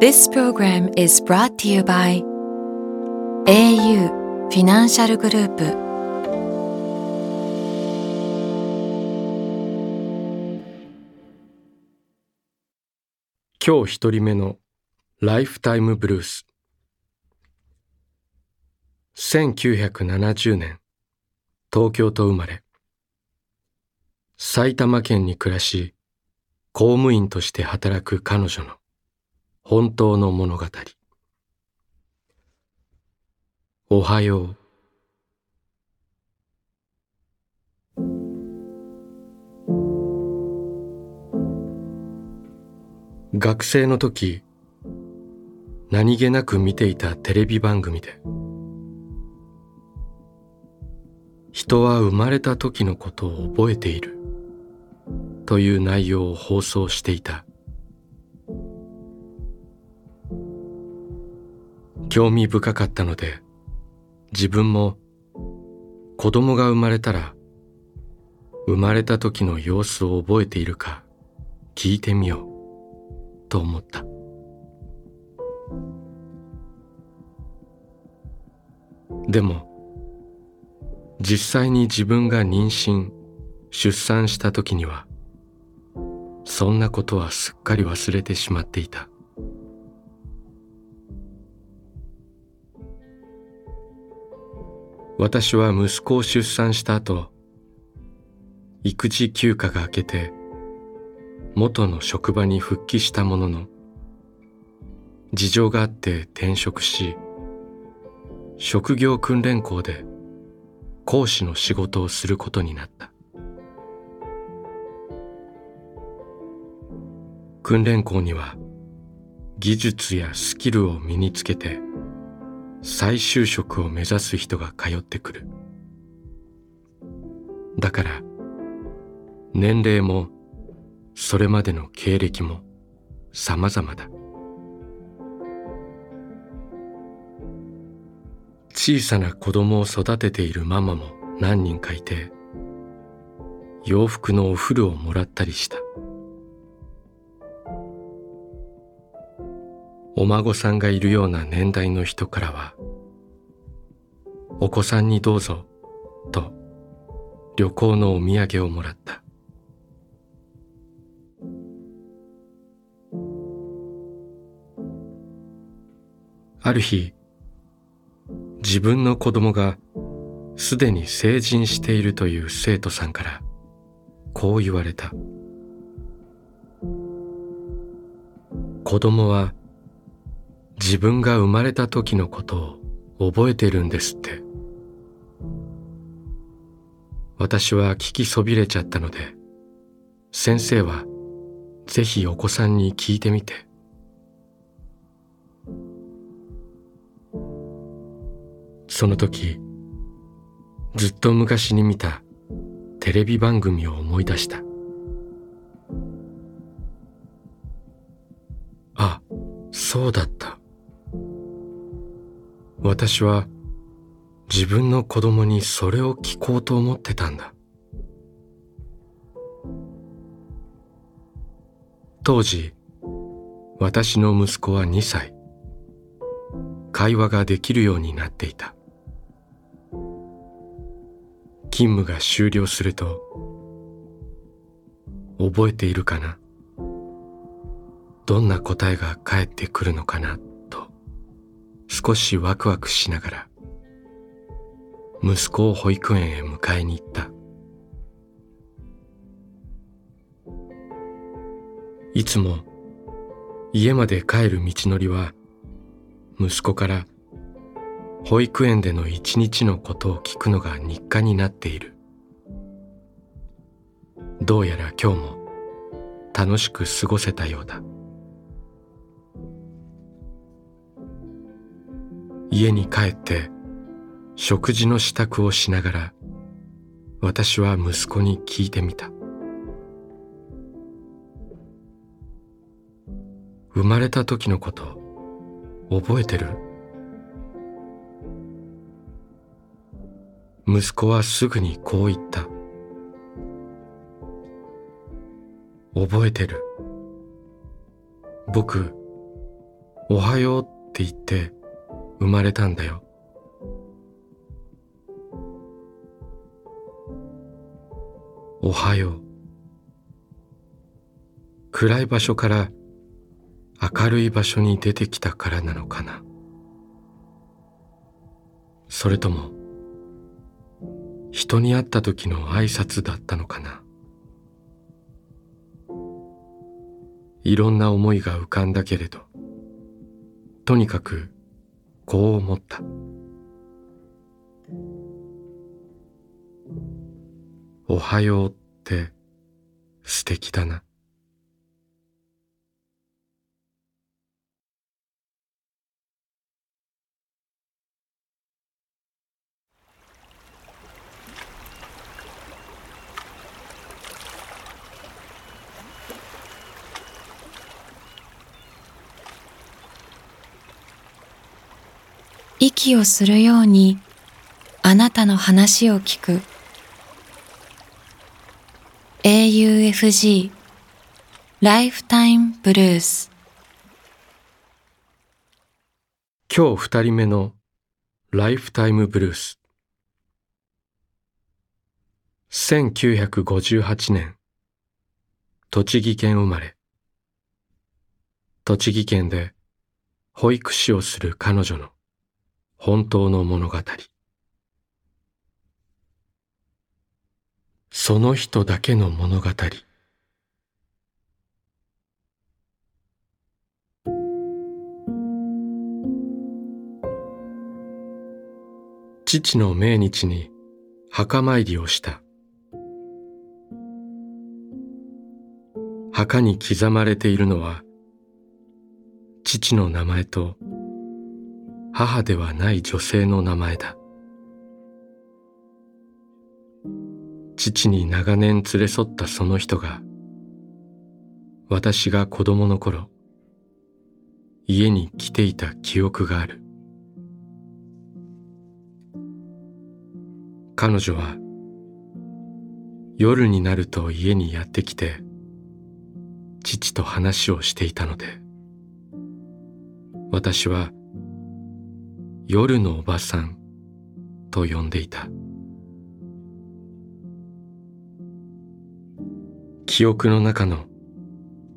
This program is brought to you by au フィナンシャルグループ今日一人目のライフタイムブルース1970年東京と生まれ埼玉県に暮らし公務員として働く彼女の本当の物語。おはよう。学生の時何気なく見ていたテレビ番組で人は生まれた時のことを覚えているという内容を放送していた興味深かったので自分も子供が生まれたら生まれた時の様子を覚えているか聞いてみようと思った。でも実際に自分が妊娠出産した時にはそんなことはすっかり忘れてしまっていた。私は息子を出産した後育児休暇が明けて元の職場に復帰したものの事情があって転職し職業訓練校で講師の仕事をすることになった。訓練校には技術やスキルを身につけて再就職を目指す人が通ってくる。だから年齢もそれまでの経歴も様々だ。小さな子供を育てているママも何人かいて洋服のお風呂をもらったりした。お孫さんがいるような年代の人からはお子さんにどうぞと旅行のお土産をもらった。ある日自分の子供がすでに成人しているという生徒さんからこう言われた。子供は自分が生まれた時のことを覚えてるんですって。私は聞きそびれちゃったので先生はぜひお子さんに聞いてみて。その時ずっと昔に見たテレビ番組を思い出した。あそうだった。私は自分の子供にそれを聞こうと思ってたんだ。当時私の息子は2歳。会話ができるようになっていた。勤務が終了すると覚えているかな？どんな答えが返ってくるのかな？少しワクワクしながら息子を保育園へ迎えに行った。いつも家まで帰る道のりは息子から保育園での一日のことを聞くのが日課になっている。どうやら今日も楽しく過ごせたようだ。家に帰って食事の支度をしながら私は息子に聞いてみた。生まれた時のこと覚えてる？息子はすぐにこう言った。覚えてる。僕おはようって言って生まれたんだよ。おはよう。暗い場所から明るい場所に出てきたからなのかな。それとも人に会った時の挨拶だったのかな。いろんな思いが浮かんだけれどとにかくこう思ったおはようって素敵だな。息をするようにあなたの話を聞く。AUFG ライフタイムブルース今日二人目のライフタイムブルース1958年栃木県生まれ。栃木県で保育士をする彼女の本当の物語。その人だけの物語。父の命日に墓参りをした。墓に刻まれているのは父の名前と母ではない女性の名前だ。父に長年連れ添ったその人が私が子供の頃家に来ていた記憶がある。彼女は夜になると家にやってきて父と話をしていたので私は夜のおばさんと呼んでいた。記憶の中の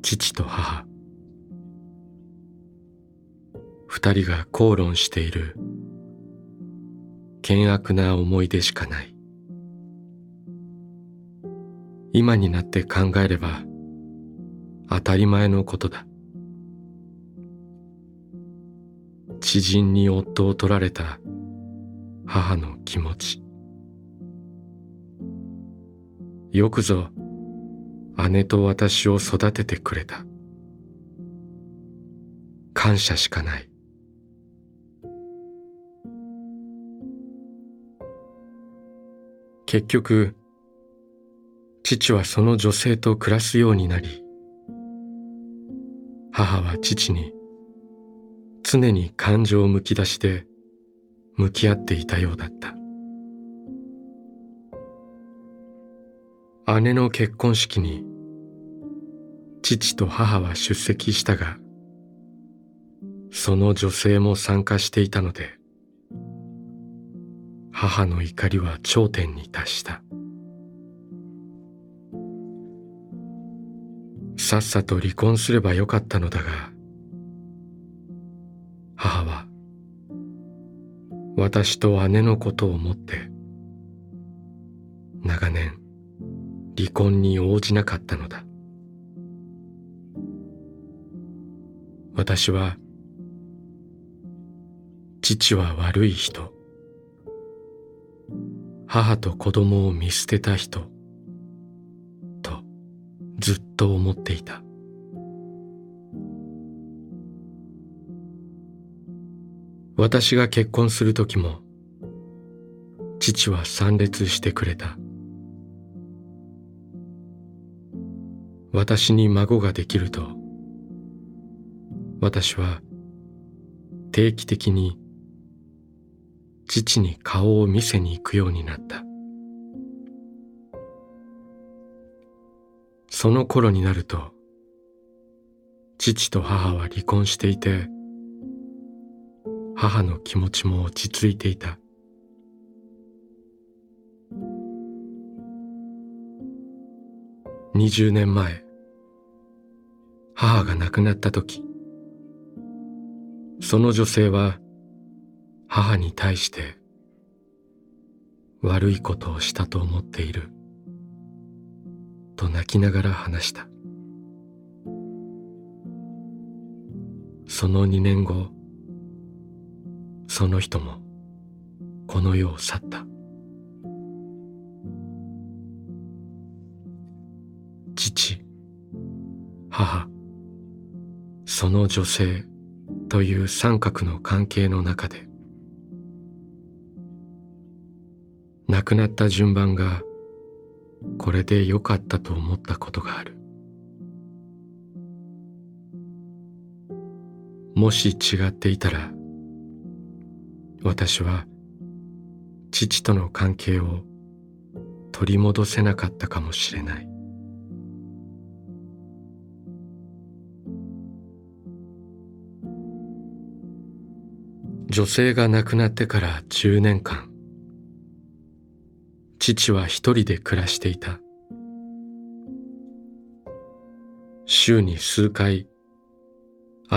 父と母。二人が口論している。険悪な思い出しかない。今になって考えれば当たり前のことだ。知人に夫を取られた母の気持ち。よくぞ姉と私を育ててくれた。感謝しかない。結局父はその女性と暮らすようになり母は父に常に感情をむき出しで向き合っていたようだった。姉の結婚式に父と母は出席したがその女性も参加していたので母の怒りは頂点に達した。さっさと離婚すればよかったのだが母は私と姉のことを思って長年離婚に応じなかったのだ。私は父は悪い人。母と子供を見捨てた人。とずっと思っていた。私が結婚する時も父は参列してくれた。私に孫ができると私は定期的に父に顔を見せに行くようになった。その頃になると父と母は離婚していて母の気持ちも落ち着いていた。20年前母が亡くなった時その女性は母に対して悪いことをしたと思っていると泣きながら話した。その2年後その人もこの世を去った。父母その女性という三角の関係の中で亡くなった順番がこれでよかったと思ったことがある。もし違っていたら私は父との関係を取り戻せなかったかもしれない。女性が亡くなってから10年間父は一人で暮らしていた。週に数回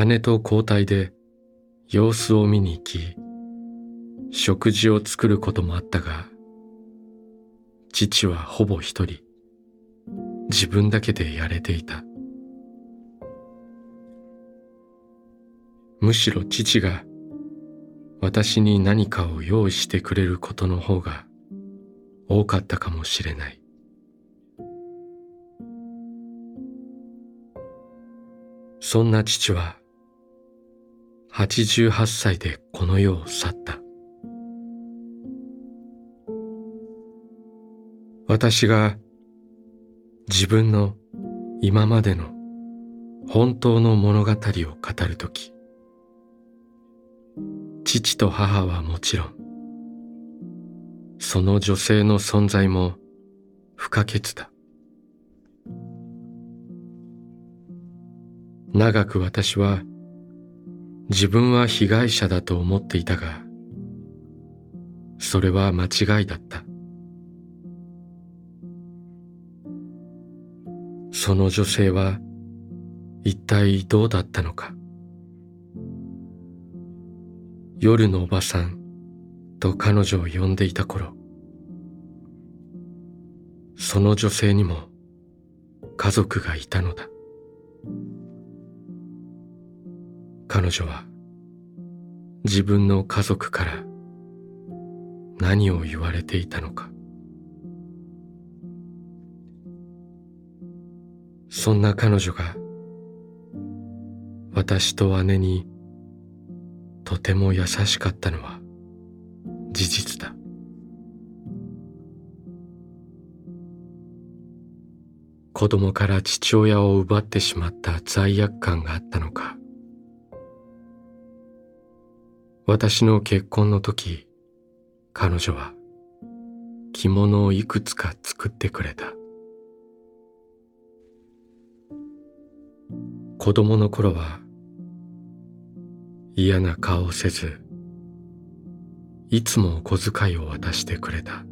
姉と交代で様子を見に行き食事を作ることもあったが父はほぼ一人自分だけでやれていた。むしろ父が私に何かを用意してくれることの方が多かったかもしれない。そんな父は88歳でこの世を去った。私が自分の今までの本当の物語を語るとき父と母はもちろんその女性の存在も不可欠だ。長く私は自分は被害者だと思っていたがそれは間違いだった。その女性は一体どうだったのか。夜のおばさんと彼女を呼んでいた頃その女性にも家族がいたのだ。彼女は自分の家族から何を言われていたのか。そんな彼女が私と姉にとても優しかったのは事実だ。子供から父親を奪ってしまった罪悪感があったのか。私の結婚の時彼女は着物をいくつか作ってくれた。子供の頃は嫌な顔をせずいつもお小遣いを渡してくれた。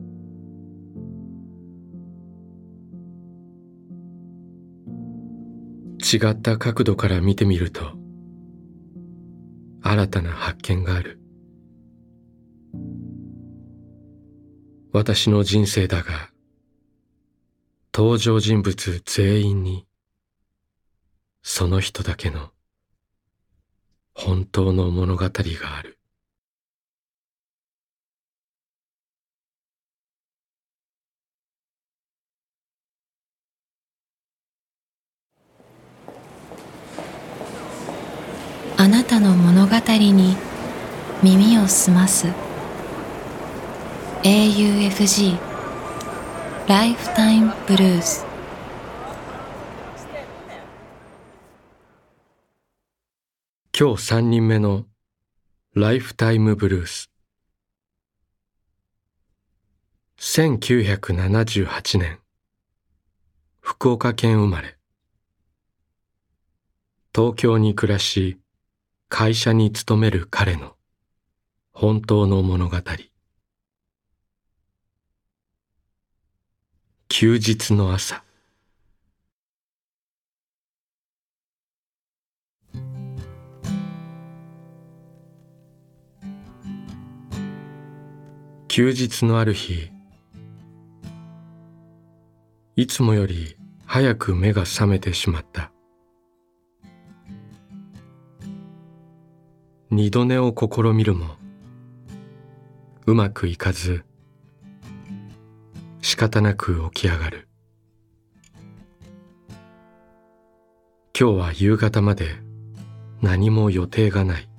違った角度から見てみると新たな発見がある。私の人生だが登場人物全員にその人だけの本当の物語がある。あなたの物語に耳を澄ます。AUFG ライフタイムブルース今日三人目のライフタイムブルース。1978年。福岡県生まれ。東京に暮らし会社に勤める彼の本当の物語。休日の朝。休日のある日いつもより早く目が覚めてしまった。二度寝を試みるもうまくいかず仕方なく起き上がる。今日は夕方まで何も予定がない。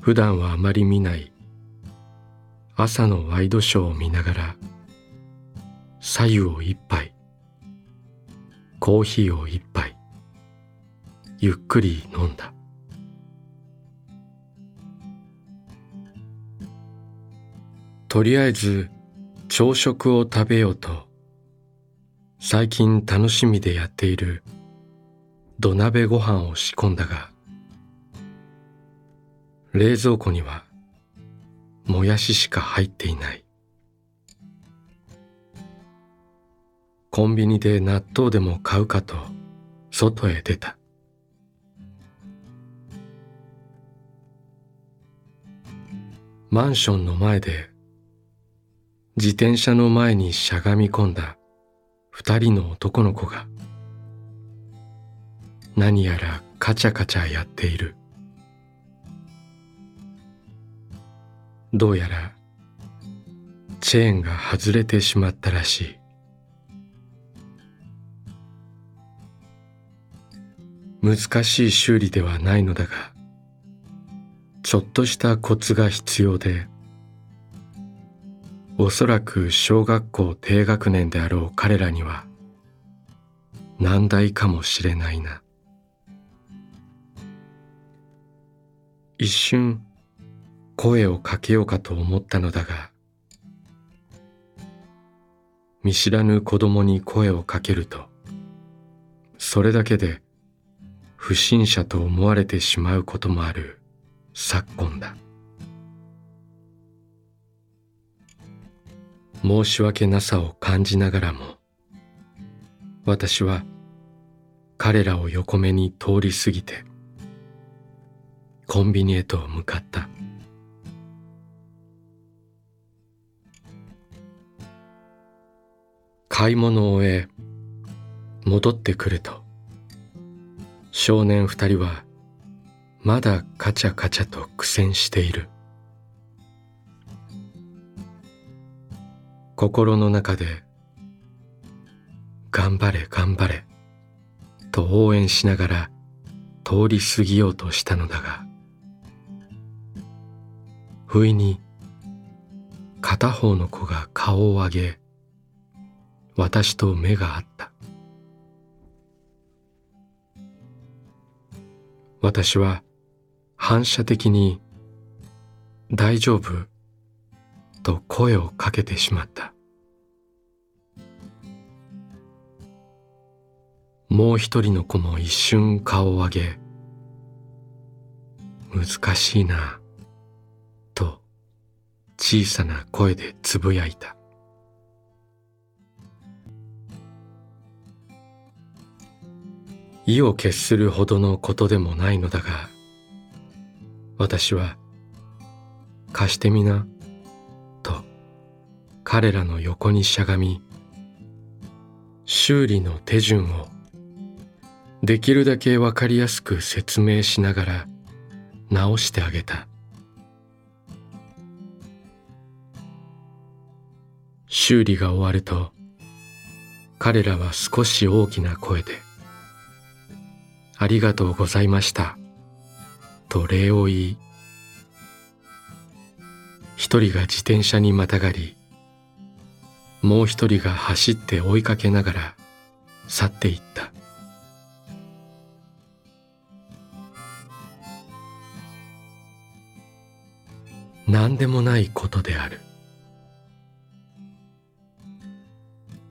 普段はあまり見ない。朝のワイドショーを見ながら左右を一杯コーヒーを一杯ゆっくり飲んだ。とりあえず朝食を食べようと最近楽しみでやっている土鍋ご飯を仕込んだが冷蔵庫にはもやししか入っていない。コンビニで納豆でも買うかと外へ出た。マンションの前で自転車の前にしゃがみ込んだ二人の男の子が何やらカチャカチャやっている。どうやらチェーンが外れてしまったらしい。難しい修理ではないのだがちょっとしたコツが必要でおそらく小学校低学年であろう彼らには難題かもしれないな。一瞬声をかけようかと思ったのだが見知らぬ子供に声をかけるとそれだけで不審者と思われてしまうこともある昨今だ。申し訳なさを感じながらも私は彼らを横目に通り過ぎてコンビニへと向かった。買い物を終え戻ってくると。少年二人はまだカチャカチャと苦戦している。心の中で「頑張れ頑張れ」と応援しながら通り過ぎようとしたのだが不意に片方の子が顔を上げ私と目が合った私は反射的に「大丈夫?」と声をかけてしまったもう一人の子も一瞬顔を上げ「難しいな」と小さな声でつぶやいた意を決するほどのことでもないのだが私は貸してみなと彼らの横にしゃがみ修理の手順をできるだけわかりやすく説明しながら直してあげた。修理が終わると彼らは少し大きな声で「ありがとうございました」と礼を言い一人が自転車にまたがりもう一人が走って追いかけながら去っていった。何でもないことである。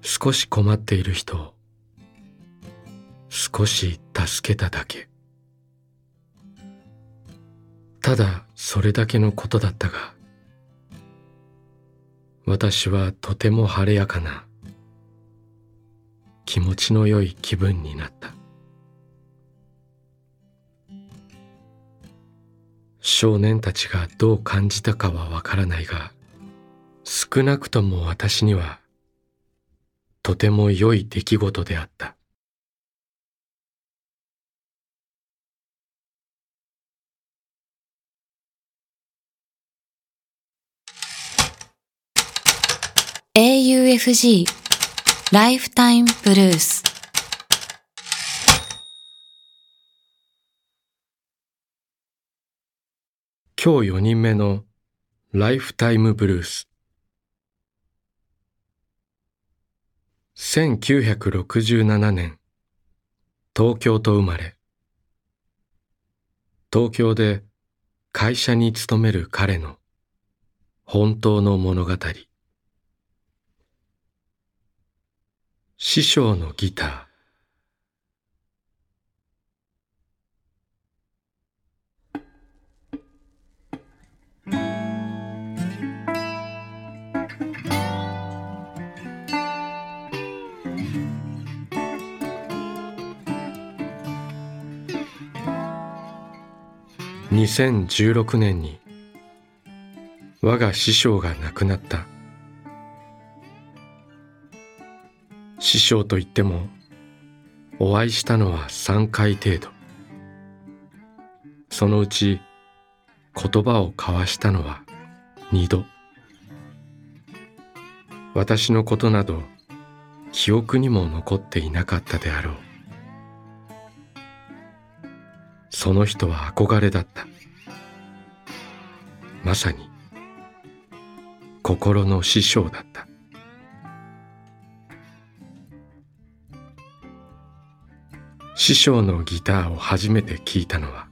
少し困っている人少し助けただけ。ただそれだけのことだったが私はとても晴れやかな気持ちの良い気分になった。少年たちがどう感じたかはわからないが少なくとも私にはとても良い出来事であった「AUFG ライフタイムブルース」今日4人目のライフタイムブルース1967年東京と生まれ。東京で会社に勤める彼の本当の物語。師匠のギター。2016年に我が師匠が亡くなった。師匠といってもお会いしたのは3回程度。そのうち言葉を交わしたのは2度。私のことなど記憶にも残っていなかったであろう。その人は憧れだった。まさに心の師匠だった。師匠のギターを初めて聴いたのは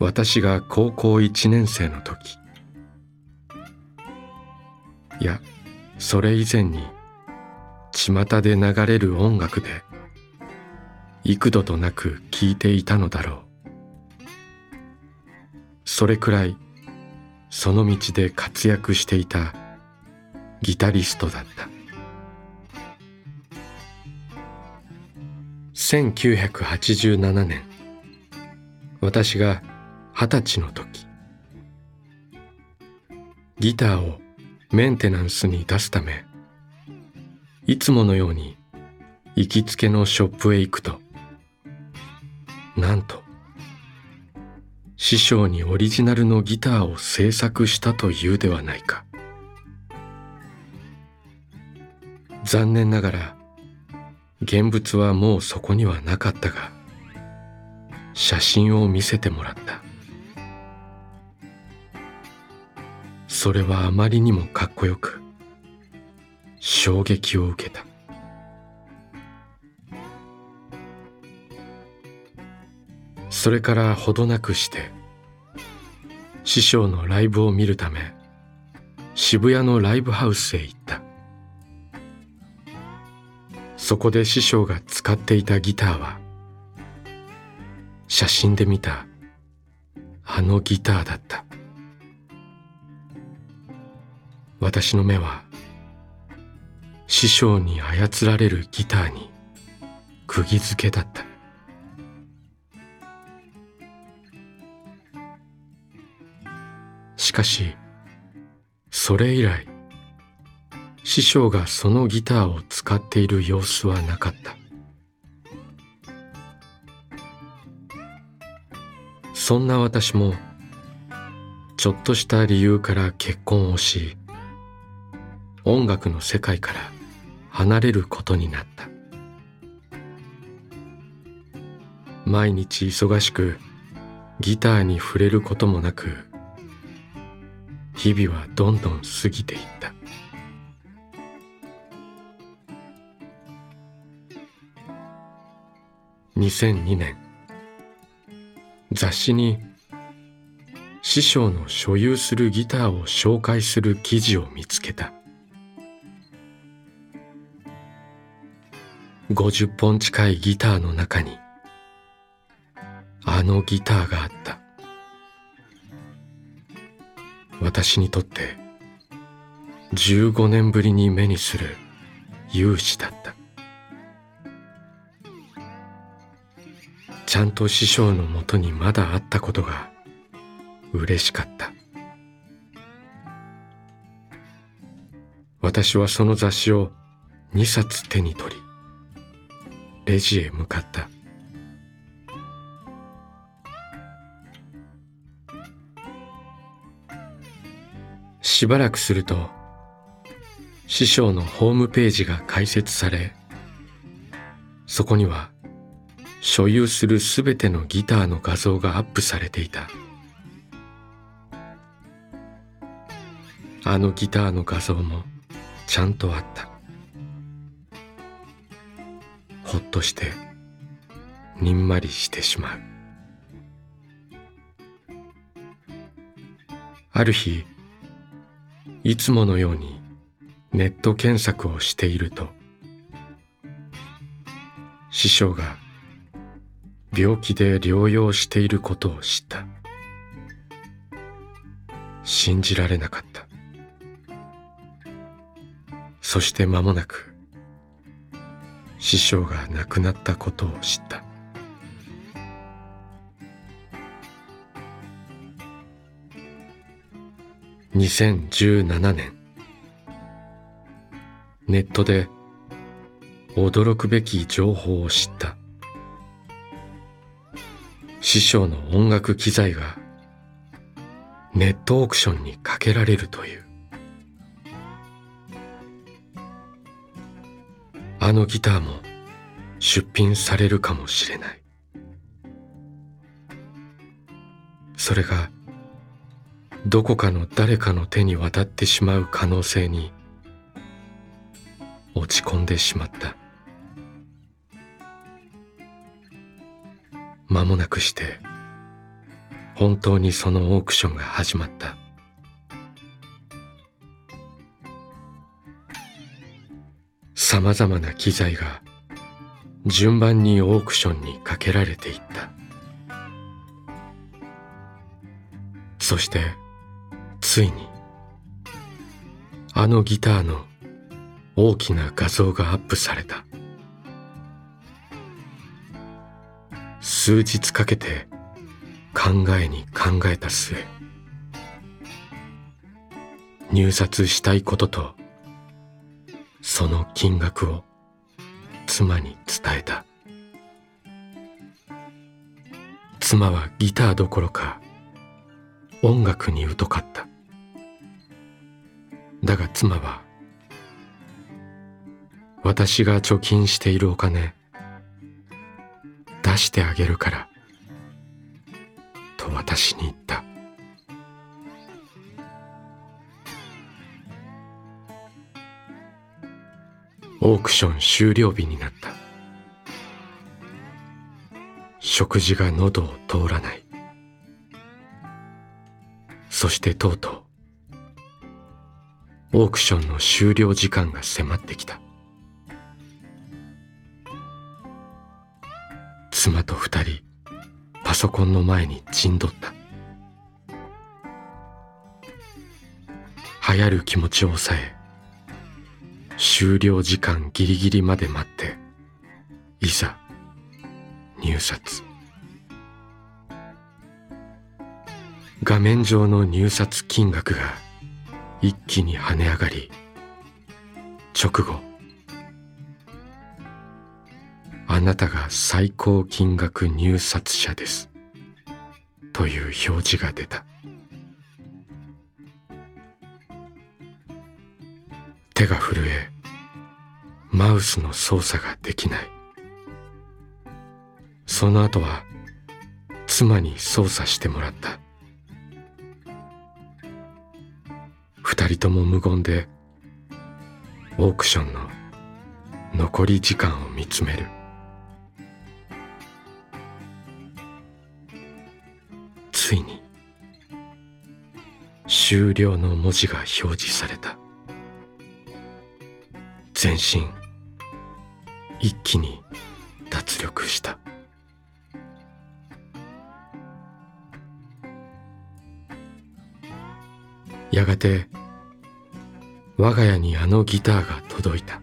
私が高校1年生の時。いやそれ以前に巷で流れる音楽で幾度となく聞いていたのだろう。それくらいその道で活躍していたギタリストだった。1987年。私が二十歳の時。ギターをメンテナンスに出すためいつものように行きつけのショップへ行くとなんと師匠にオリジナルのギターを制作したというではないか。残念ながら現物はもうそこにはなかったが写真を見せてもらった。それはあまりにもかっこよく衝撃を受けた。それからほどなくして師匠のライブを見るため渋谷のライブハウスへ行った。そこで師匠が使っていたギターは写真で見たあのギターだった。私の目は師匠に操られるギターに釘付けだった。しかしそれ以来師匠がそのギターを使っている様子はなかった。そんな私もちょっとした理由から結婚をし音楽の世界から離れることになった。毎日忙しくギターに触れることもなく日々はどんどん過ぎていった。2002年。雑誌に師匠の所有するギターを紹介する記事を見つけた。50本近いギターの中にあのギターがあった。私にとって15年ぶりに目にする勇姿だった。ちゃんと師匠のもとにまだあったことが嬉しかった。私はその雑誌を2冊手に取りレジへ向かった。しばらくすると師匠のホームページが開設されそこには所有するすべてのギターの画像がアップされていた。あのギターの画像もちゃんとあった。ほっとしてにんまりしてしまう。ある日いつものようにネット検索をしていると師匠が病気で療養していることを知った。信じられなかった。そして間もなく師匠が亡くなったことを知った。2017年。ネットで驚くべき情報を知った。師匠の音楽機材がネットオークションにかけられるという。あのギターも出品されるかもしれない。それがどこかの誰かの手に渡ってしまう可能性に落ち込んでしまった。間もなくして本当にそのオークションが始まった。さまざまな機材が順番にオークションにかけられていった。そしてついにあのギターの大きな画像がアップされた。数日かけて考えに考えた末入札したいこととその金額を妻に伝えた。妻はギターどころか音楽に疎かった。だが妻は私が貯金しているお金出してあげるからと私に言った。オークション終了日になった。食事が喉を通らない。そしてとうとうオークションの終了時間が迫ってきた。妻と二人パソコンの前に陣取った。流行る気持ちを抑え終了時間ギリギリまで待っていざ入札。画面上の入札金額が一気に跳ね上がり直後あなたが最高金額入札者です。という表示が出た。手が震えマウスの操作ができない。その後は妻に操作してもらった。二人とも無言でオークションの残り時間を見つめる。ついに終了の文字が表示された。全身一気に脱力した。やがて我が家にあのギターが届いた。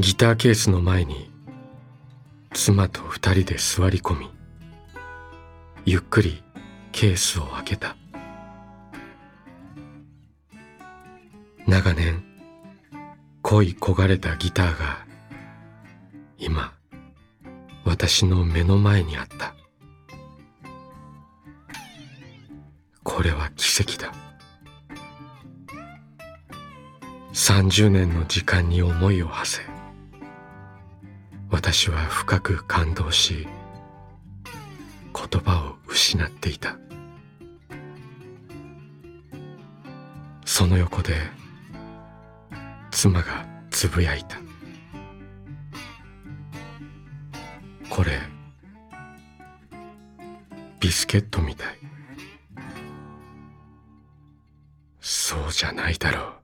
ギターケースの前に妻と二人で座り込みゆっくりケースを開けた。長年恋焦がれたギターが今私の目の前にあった。これは奇跡だ。30年の時間に思いを馳せ私は深く感動し言葉を失っていた。その横で妻がつぶやいた。これビスケットみたい。そうじゃないだろう。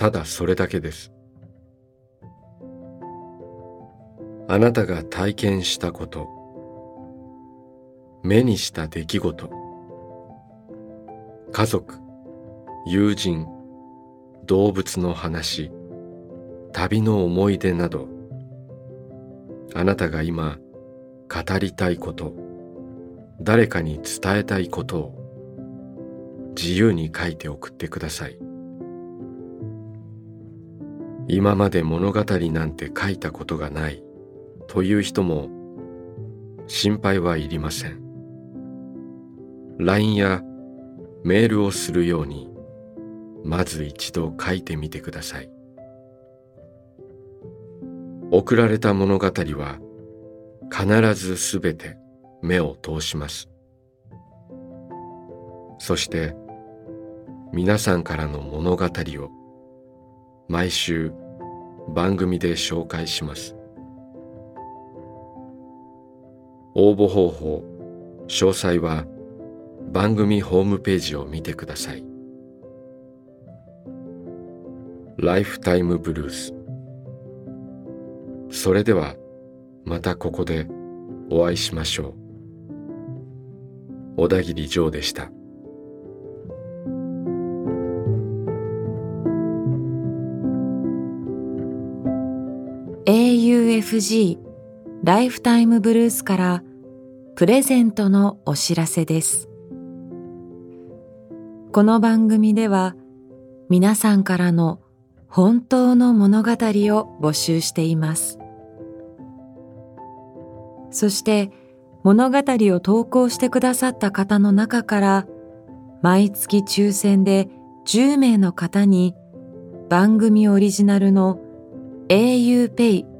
ただそれだけです。あなたが体験したこと目にした出来事家族友人動物の話旅の思い出などあなたが今語りたいこと誰かに伝えたいことを自由に書いて送ってください。今まで物語なんて書いたことがないという人も心配はいりません。LINE やメールをするようにまず一度書いてみてください。送られた物語は必ずすべて目を通します。そして皆さんからの物語を毎週番組で紹介します。応募方法詳細は番組ホームページを見てください。ライフタイムブルース。それではまたここでお会いしましょう。小田切ジョーでした。AFG ライフタイムブルースからプレゼントのお知らせです。この番組では皆さんからの本当の物語を募集しています。そして物語を投稿してくださった方の中から毎月抽選で10名の方に番組オリジナルの auPay